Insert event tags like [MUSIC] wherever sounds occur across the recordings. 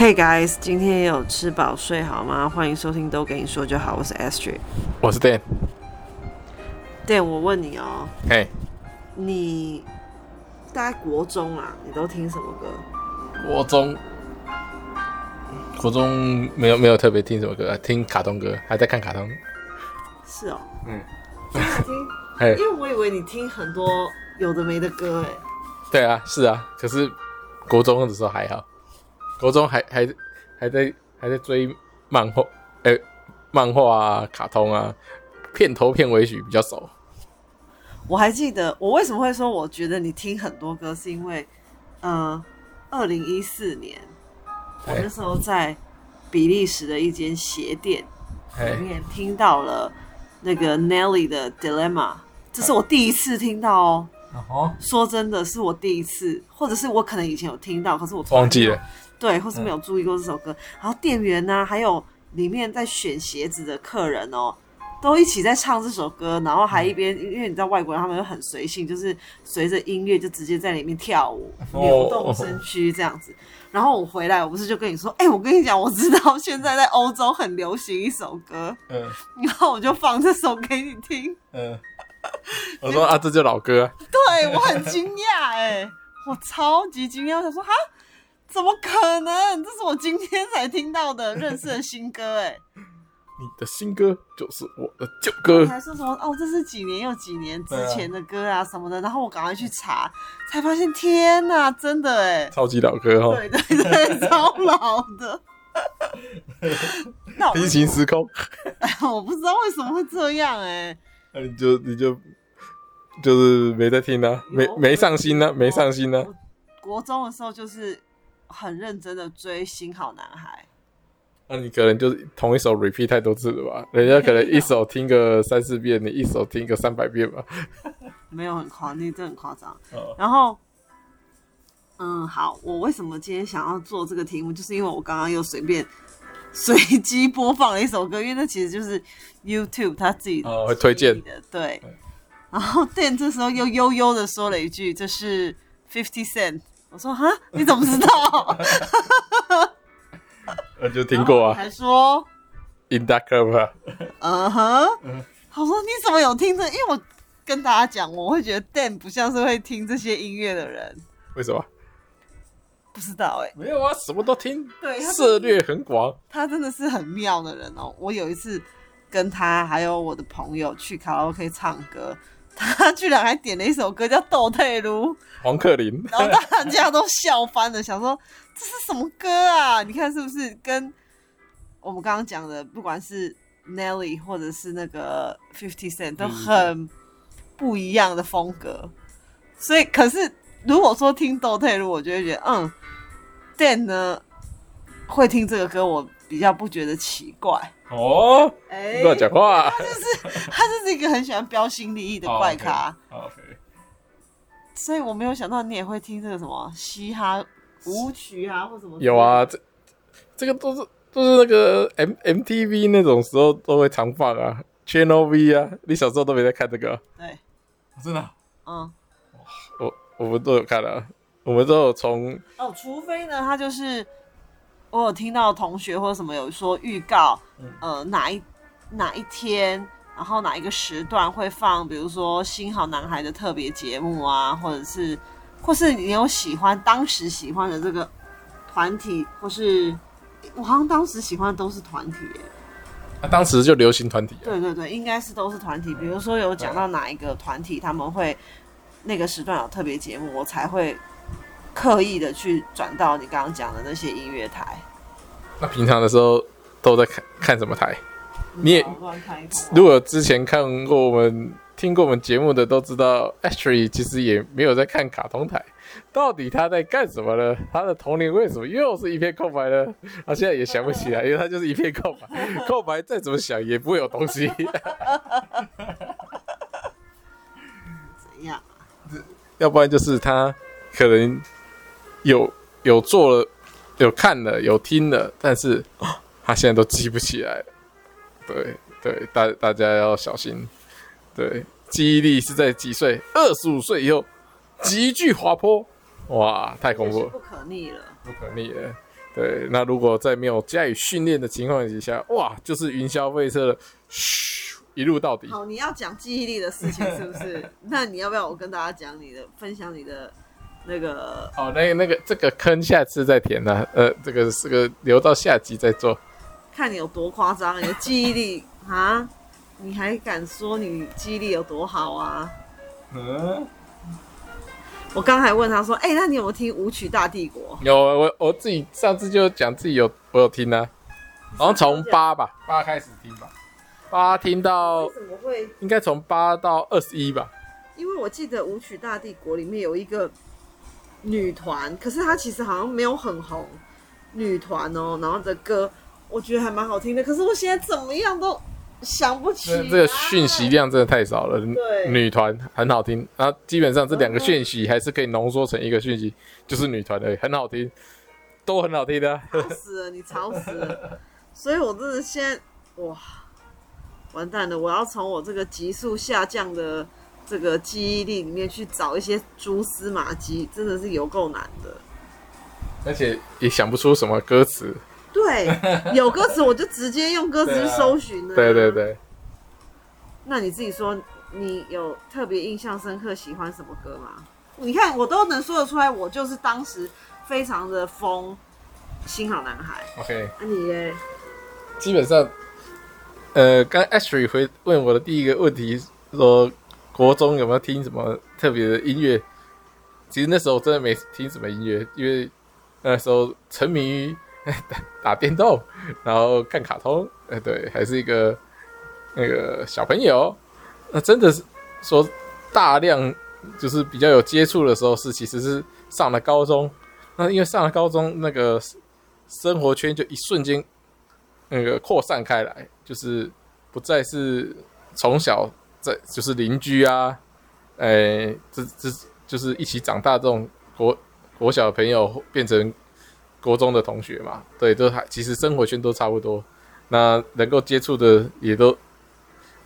Hey guys，今天也有吃饱睡好吗？欢迎收听都跟你说就好，我是 Astrid，我是 Dan。Dan，我问你哦，嘿，你大概国中啊，你都听什么歌？国中，国中没有没有特别听什么歌，听卡通歌，还在看卡通。是哦，嗯，听，[LAUGHS] 因为我以为你听很多有的没的歌，哎，对啊，是啊，可是国中的时候还好。国中还还还在还在追漫画，哎、欸，漫画啊，卡通啊，片头片尾曲比较熟。我还记得，我为什么会说我觉得你听很多歌，是因为，呃，二零一四年，我那时候在比利时的一间鞋店里面听到了那个 Nelly 的 Dilemma，这是我第一次听到哦。哦，说真的，是我第一次，或者是我可能以前有听到，可是我忘记了。对，或是没有注意过这首歌，嗯、然后店员呢、啊，还有里面在选鞋子的客人哦，都一起在唱这首歌，然后还一边，嗯、因为你知道外国人他们又很随性，就是随着音乐就直接在里面跳舞，哦、扭动身躯这样子。然后我回来，我不是就跟你说，[LAUGHS] 哎，我跟你讲，我知道现在在欧洲很流行一首歌，嗯，然后我就放这首给你听，嗯，[LAUGHS] 我说啊，这就老歌、啊，对，我很惊讶，哎，我超级惊讶，我想说哈。怎么可能？这是我今天才听到的认识的新歌哎！你的新歌就是我的旧歌，还说什么哦，这是几年又几年之前的歌啊什么的？然后我赶快去查，才发现天哪，真的哎，超级老歌哦！对对对，超老的，[LAUGHS] 平行时空。哎，[LAUGHS] 我不知道为什么会这样哎。那你就你就就是没在听啊，没没上心呢，没上心呢。国中的时候就是。很认真的追《新好男孩》，那你可能就是同一首 repeat 太多次了吧？人家可能一首听个三四遍，你一首听个三百遍吧？[LAUGHS] 没有很夸，你真的很夸张。哦、[LAUGHS] 然后，嗯，好，我为什么今天想要做这个题目，就是因为我刚刚又随便随机播放了一首歌，因为那其实就是 YouTube 他自己的哦会推荐的，对。然后 Dan 这时候又悠悠的说了一句：“这是 Fifty Cent。”我说哈，你怎么知道？我 [LAUGHS] 就听过啊。还说 In club。嗯哼。他说你怎么有听这？因为我跟大家讲，我会觉得 Dan 不像是会听这些音乐的人。为什么？不知道哎、欸。没有啊，什么都听。对，涉猎很广。他真的是很妙的人哦。我有一次跟他还有我的朋友去卡拉 OK 唱歌。他居然还点了一首歌叫《斗退路》，[LAUGHS] 黄克林，然后大家都笑翻了，想说这是什么歌啊？你看是不是跟我们刚刚讲的，不管是 Nelly 或者是那个 Fifty Cent 都很不一样的风格。所以，可是如果说听《斗退路》，我就会觉得，嗯，Dan 呢会听这个歌，我比较不觉得奇怪。哦，哎，乱讲话！他就是他就是一个很喜欢标新立异的怪咖。Oh, OK，, okay. 所以我没有想到你也会听这个什么嘻哈舞曲啊，或什么。有啊，这这个都是都是那个 M MTV 那种时候都会常放啊，Channel V 啊。你小时候都没在看这个？对，真的。嗯，我我们都有看啊，我们都有从哦，除非呢，他就是。我有听到同学或者什么有说预告，呃，哪一哪一天，然后哪一个时段会放，比如说《新好男孩》的特别节目啊，或者是，或是你有喜欢当时喜欢的这个团体，或是我好像当时喜欢的都是团体耶，啊，当时就流行团体，对对对，应该是都是团体。比如说有讲到哪一个团体他们会那个时段有特别节目，我才会。刻意的去转到你刚刚讲的那些音乐台。那平常的时候都在看看什么台？你也如果之前看过我们、听过我们节目的都知道，Ashley 其实也没有在看卡通台。到底他在干什么呢？他的童年为什么又是一片空白呢？他现在也想不起来，[LAUGHS] 因为他就是一片空白，空白再怎么想也不会有东西。[LAUGHS] 怎样？要不然就是他可能。有有做了，有看了，有听了，但是他现在都记不起来了。对对，大大家要小心。对，记忆力是在几岁？二十五岁以后急剧滑坡。哇，太恐怖了，不可逆了，不可逆了。对，那如果在没有加以训练的情况底下，哇，就是云霄飞车的，嘘，一路到底。好，你要讲记忆力的事情是不是？[LAUGHS] 那你要不要我跟大家讲你的，分享你的那个？哦，那个那个这个坑下次再填呢、啊？呃，这个是个留到下集再做。看你有多夸张，你的记忆力啊？你还敢说你记忆力有多好啊？嗯。我刚才问他说：“哎、欸，那你有没有听《舞曲大帝国》？”有，我我自己上次就讲自己有，我有听啊。然后从八吧，八开始听吧，八听到为什么会？应该从八到二十一吧。因为我记得《舞曲大帝国》里面有一个女团，可是她其实好像没有很红。女团哦，然后的歌我觉得还蛮好听的，可是我现在怎么样都。想不起，这个讯息量真的太少了。对，女团很好听，然后基本上这两个讯息还是可以浓缩成一个讯息，就是女团的很好听，都很好听的。吵死了，你吵死了！所以我真的现在哇，完蛋了！我要从我这个急速下降的这个记忆力里面去找一些蛛丝马迹，真的是有够难的，而且也想不出什么歌词。对，有歌词我就直接用歌词去搜寻了。对对对。那你自己说，你有特别印象深刻、喜欢什么歌吗？你看我都能说得出来，我就是当时非常的疯《新好男孩》。OK，那你耶？基本上，呃，刚 Ashley 回问我的第一个问题，说国中有没有听什么特别的音乐？其实那时候真的没听什么音乐，因为那时候沉迷于。[LAUGHS] 打打电动，然后看卡通，哎，对，还是一个那个小朋友。那真的是说大量就是比较有接触的时候，是其实是上了高中。那因为上了高中，那个生活圈就一瞬间那个扩散开来，就是不再是从小在就是邻居啊，哎，这这就是一起长大这种国国小朋友变成。国中的同学嘛，对，都还其实生活圈都差不多，那能够接触的也都，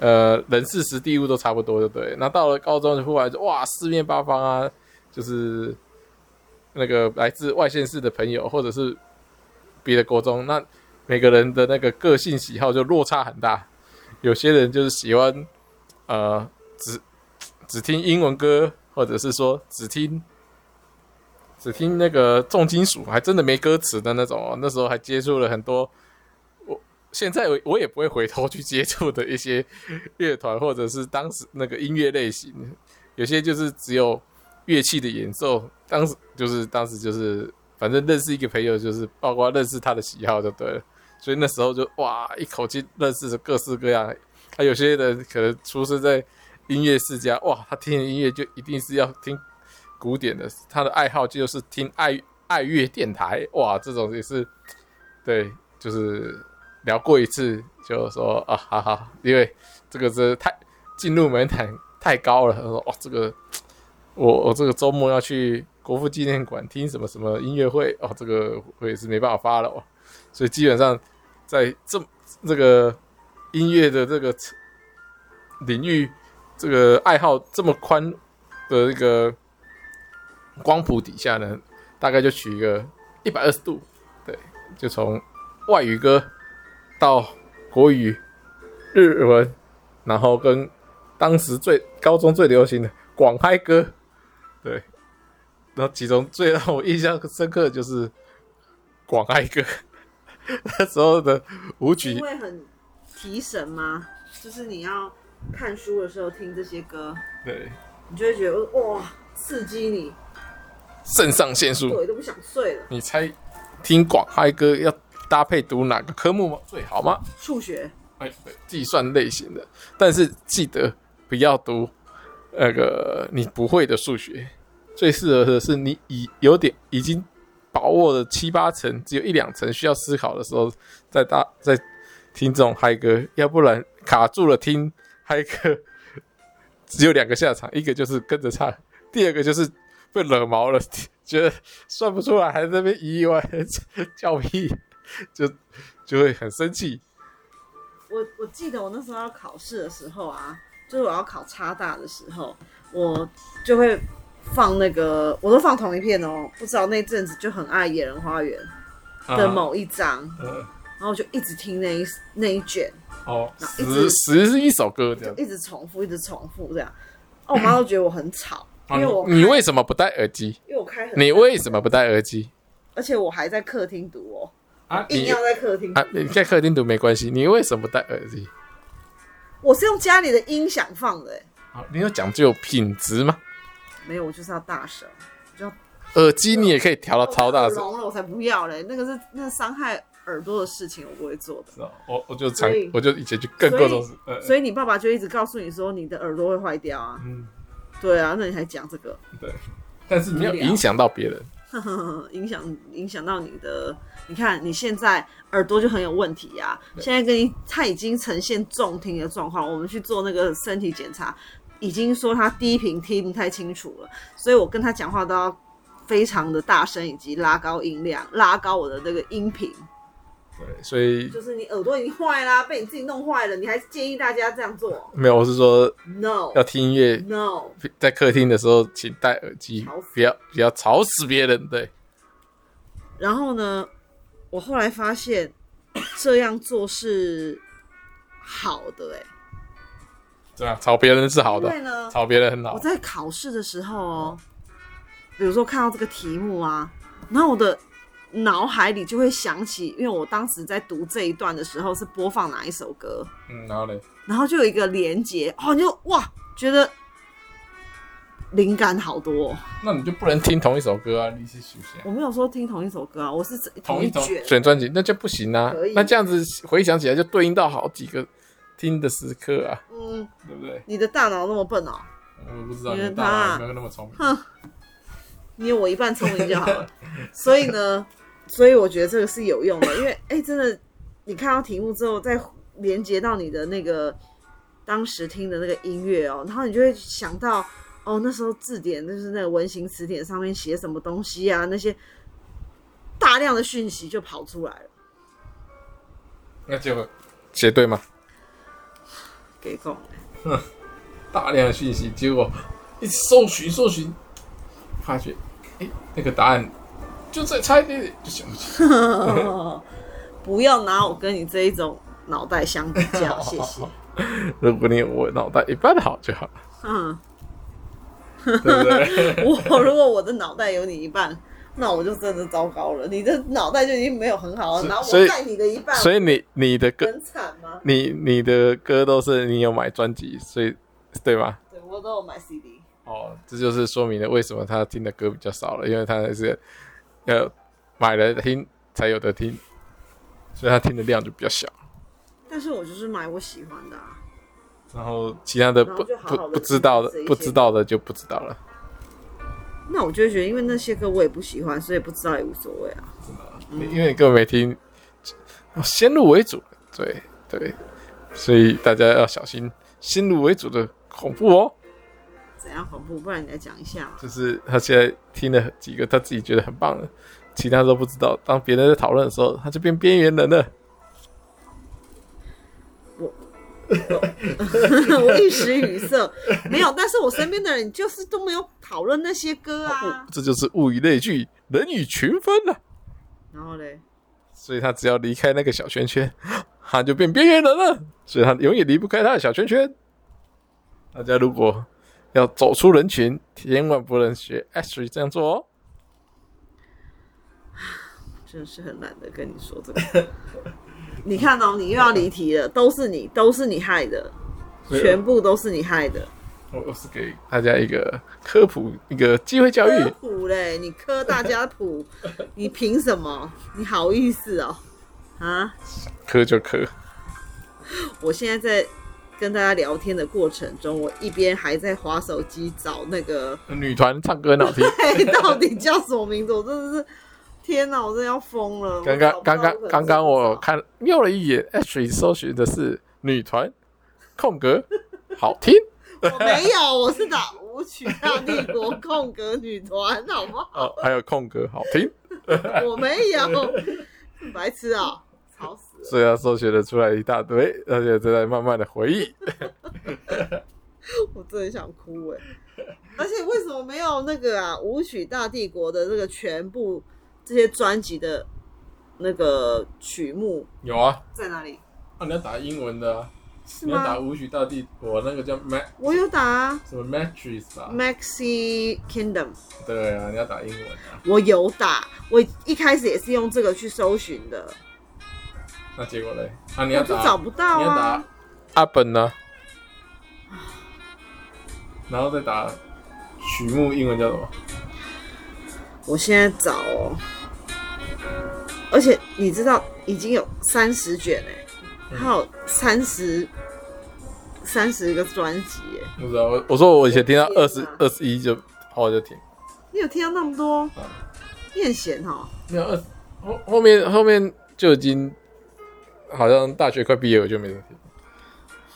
呃，人事时地物都差不多，对不对？那到了高中就忽然就哇，四面八方啊，就是那个来自外县市的朋友，或者是别的国中，那每个人的那个个性喜好就落差很大，有些人就是喜欢呃，只只听英文歌，或者是说只听。只听那个重金属，还真的没歌词的那种哦。那时候还接触了很多，我现在我也不会回头去接触的一些乐团，或者是当时那个音乐类型，有些就是只有乐器的演奏。当时就是当时就是，反正认识一个朋友，就是包括认识他的喜好就对了。所以那时候就哇，一口气认识了各式各样。他 [LAUGHS] 有些人可能出生在音乐世家，哇，他听的音乐就一定是要听。古典的，他的爱好就是听爱爱乐电台，哇，这种也是，对，就是聊过一次，就说啊，哈哈，因为这个是太进入门槛太高了。他说，哦，这个我我这个周末要去国父纪念馆听什么什么音乐会，哦，这个我也是没办法发了哦。所以基本上在这这个音乐的这个领域，这个爱好这么宽的一个。光谱底下呢，大概就取一个一百二十度，对，就从外语歌到国语、日文，然后跟当时最高中最流行的广嗨歌，对，然后其中最让我印象深刻的就是广嗨歌，那时候的舞曲会很提神吗？就是你要看书的时候听这些歌，对，你就会觉得哇，刺激你。肾上腺素，对，都不想睡了。你猜，听广嗨歌要搭配读哪个科目吗？最好吗？数学。哎，对，计算类型的，但是记得不要读那个你不会的数学。最适合的是你已有点已经把握了七八成，只有一两成需要思考的时候，再搭再听这种嗨歌，要不然卡住了听嗨歌，只有两个下场，一个就是跟着唱，第二个就是。被惹毛了，觉得算不出来，还在那边咿歪叫屁，就 [LAUGHS] 就会很生气。我我记得我那时候要考试的时候啊，就是我要考差大的时候，我就会放那个，我都放同一片哦。不知道那阵子就很爱《野人花园》，的某一张，嗯，然后我就一直听那一那一卷，哦，一直十十是一首歌这样，一直重复，一直重复这样。哦，我妈都觉得我很吵，[COUGHS] 因为我你为什么不戴耳机？因为我开很，你为什么不戴耳机？而且我还在客厅读哦，啊，硬要在客厅啊，你在客厅读没关系，你为什么不戴耳机？我是用家里的音响放的，好，你有讲究品质吗？没有，我就是要大声，就要耳机你也可以调到超大声，聋了我才不要嘞，那个是那个伤害耳朵的事情，我不会做的。是啊，我我就常以我就以前就更多都是，所以你爸爸就一直告诉你说你的耳朵会坏掉啊，嗯，对啊，那你还讲这个，对，但是没有影响到别人，[LAUGHS] 影响影响到你的，你看你现在耳朵就很有问题呀、啊，现在跟你他已经呈现重听的状况，我们去做那个身体检查，已经说他低频听不太清楚了，所以我跟他讲话都要非常的大声，以及拉高音量，拉高我的那个音频。对，所以就是你耳朵已经坏啦，被你自己弄坏了，你还建议大家这样做？没有，我是说，no，要听音乐，no，在客厅的时候请戴耳机，不要不要吵死别人。对。然后呢，我后来发现 [COUGHS] 这样做是好的、欸，哎，对啊吵别人是好的，吵别人很好。我在考试的时候哦，比如说看到这个题目啊，然后我的。脑海里就会想起，因为我当时在读这一段的时候是播放哪一首歌，嗯，然后嘞，然后就有一个连接，哦，你就哇，觉得灵感好多。那你就不能听同一首歌啊？你是属下？我没有说听同一首歌啊，我是同一卷选专辑，那就不行啊。那这样子回想起来就对应到好几个听的时刻啊，嗯，对不对？你的大脑那么笨哦？我不知道你的大脑有没有那么聪明。哼，你有我一半聪明就好了。[LAUGHS] 所以呢。所以我觉得这个是有用的，因为哎、欸，真的，你看到题目之后，再连接到你的那个当时听的那个音乐哦，然后你就会想到哦，那时候字典就是那个文型词典上面写什么东西啊，那些大量的讯息就跑出来了。那结果写对吗？给够。哼，大量的讯息，结果一搜寻搜寻，发觉哎、欸，那个答案。就再差一点点就行 [LAUGHS] 不要拿我跟你这一种脑袋相比较，[LAUGHS] 谢谢。如果你我脑袋一半好就好了。嗯，对不对？[LAUGHS] 我如果我的脑袋有你一半，那我就真的糟糕了。你的脑袋就已经没有很好了，然后我带你的一半，所以你你的歌很惨吗？你你的歌都是你有买专辑，所以对吗？对，我都有买 CD。哦，这就是说明了为什么他听的歌比较少了，因为他是。要买了听才有的听，所以他听的量就比较小。但是我就是买我喜欢的啊。然后其他的不不不知道的不知道的就不知道了。那我就会觉得，因为那些歌我也不喜欢，所以不知道也无所谓啊。真的，嗯，因为你根本没听，先入为主，对对，所以大家要小心先入为主的恐怖哦。怎样恐怖？不然你来讲一下。就是他现在听了几个他自己觉得很棒的，其他都不知道。当别人在讨论的时候，他就变边缘人了。我我 [LAUGHS] 一时语塞，没有。但是我身边的人就是都没有讨论那些歌啊。这就是物以类聚，人以群分啊。然后嘞，所以他只要离开那个小圈圈，他就变边缘人了。所以他永远离不开他的小圈圈。大家如果。要走出人群，千万不能学 Ashley 这样做哦。[SIGHS] 真是很懒得跟你说这个。[LAUGHS] 你看哦，你又要离题了，都是你，都是你害的，全部都是你害的。我是给大家一个科普，一个机会教育。科普嘞，你科大家普，[LAUGHS] 你凭什么？你好意思哦？啊？科就科。我现在在。跟大家聊天的过程中，我一边还在划手机找那个女团唱歌很好听，[LAUGHS] 对，到底叫什么名字？我真的是天哪，我真的要疯了！刚刚刚刚刚刚我看瞄了一眼，Ashley 搜寻的是女团空格 [LAUGHS] 好听，我没有，我是打舞曲大帝国空格女团，好不好？哦，还有空格好听，[LAUGHS] 我没有，白痴啊、喔！所以他搜寻了出来一大堆，[LAUGHS] 而且正在慢慢的回忆。[LAUGHS] 我真的想哭哎！而且为什么没有那个啊？舞曲大帝国的这个全部这些专辑的那个曲目？有啊，在哪里？啊，你要打英文的、啊，是你要打舞曲大帝国那个叫 Max，我有打啊，什么 Matrix 吧？Maxi Kingdom。对啊，你要打英文啊。我有打，我一开始也是用这个去搜寻的。那结果嘞？啊，你要打，找不到啊。你要打阿本呢？然后再打曲目，英文叫什么？我现在找哦，而且你知道已经有三十卷哎，还有三十三十个专辑哎。不知道，我我说我以前听到二十二十一就好就停。你有听到那么多？啊、你很闲哈。没有二后后面后面就已经好像大学快毕业我就没得听。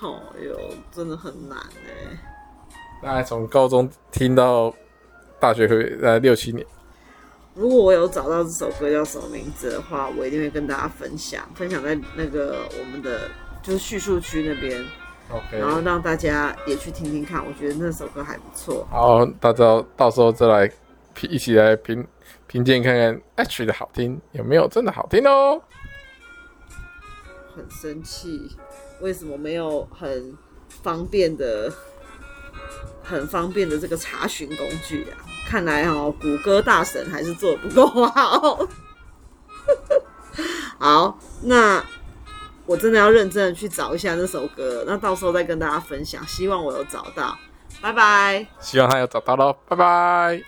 哦哟，真的很难哎。大概从高中听到大学会大概六七年。如果我有找到这首歌叫什么名字的话，我一定会跟大家分享，分享在那个我们的就是叙述区那边，OK，然后让大家也去听听看，我觉得那首歌还不错。好，大家到时候再来评，一起来评评鉴看看 Ashley 的好听有没有真的好听哦。很生气，为什么没有很方便的、很方便的这个查询工具啊？看来哦，谷歌大神还是做得不够好。[LAUGHS] 好，那我真的要认真的去找一下那首歌，那到时候再跟大家分享。希望我有找到，拜拜。希望他有找到喽，拜拜。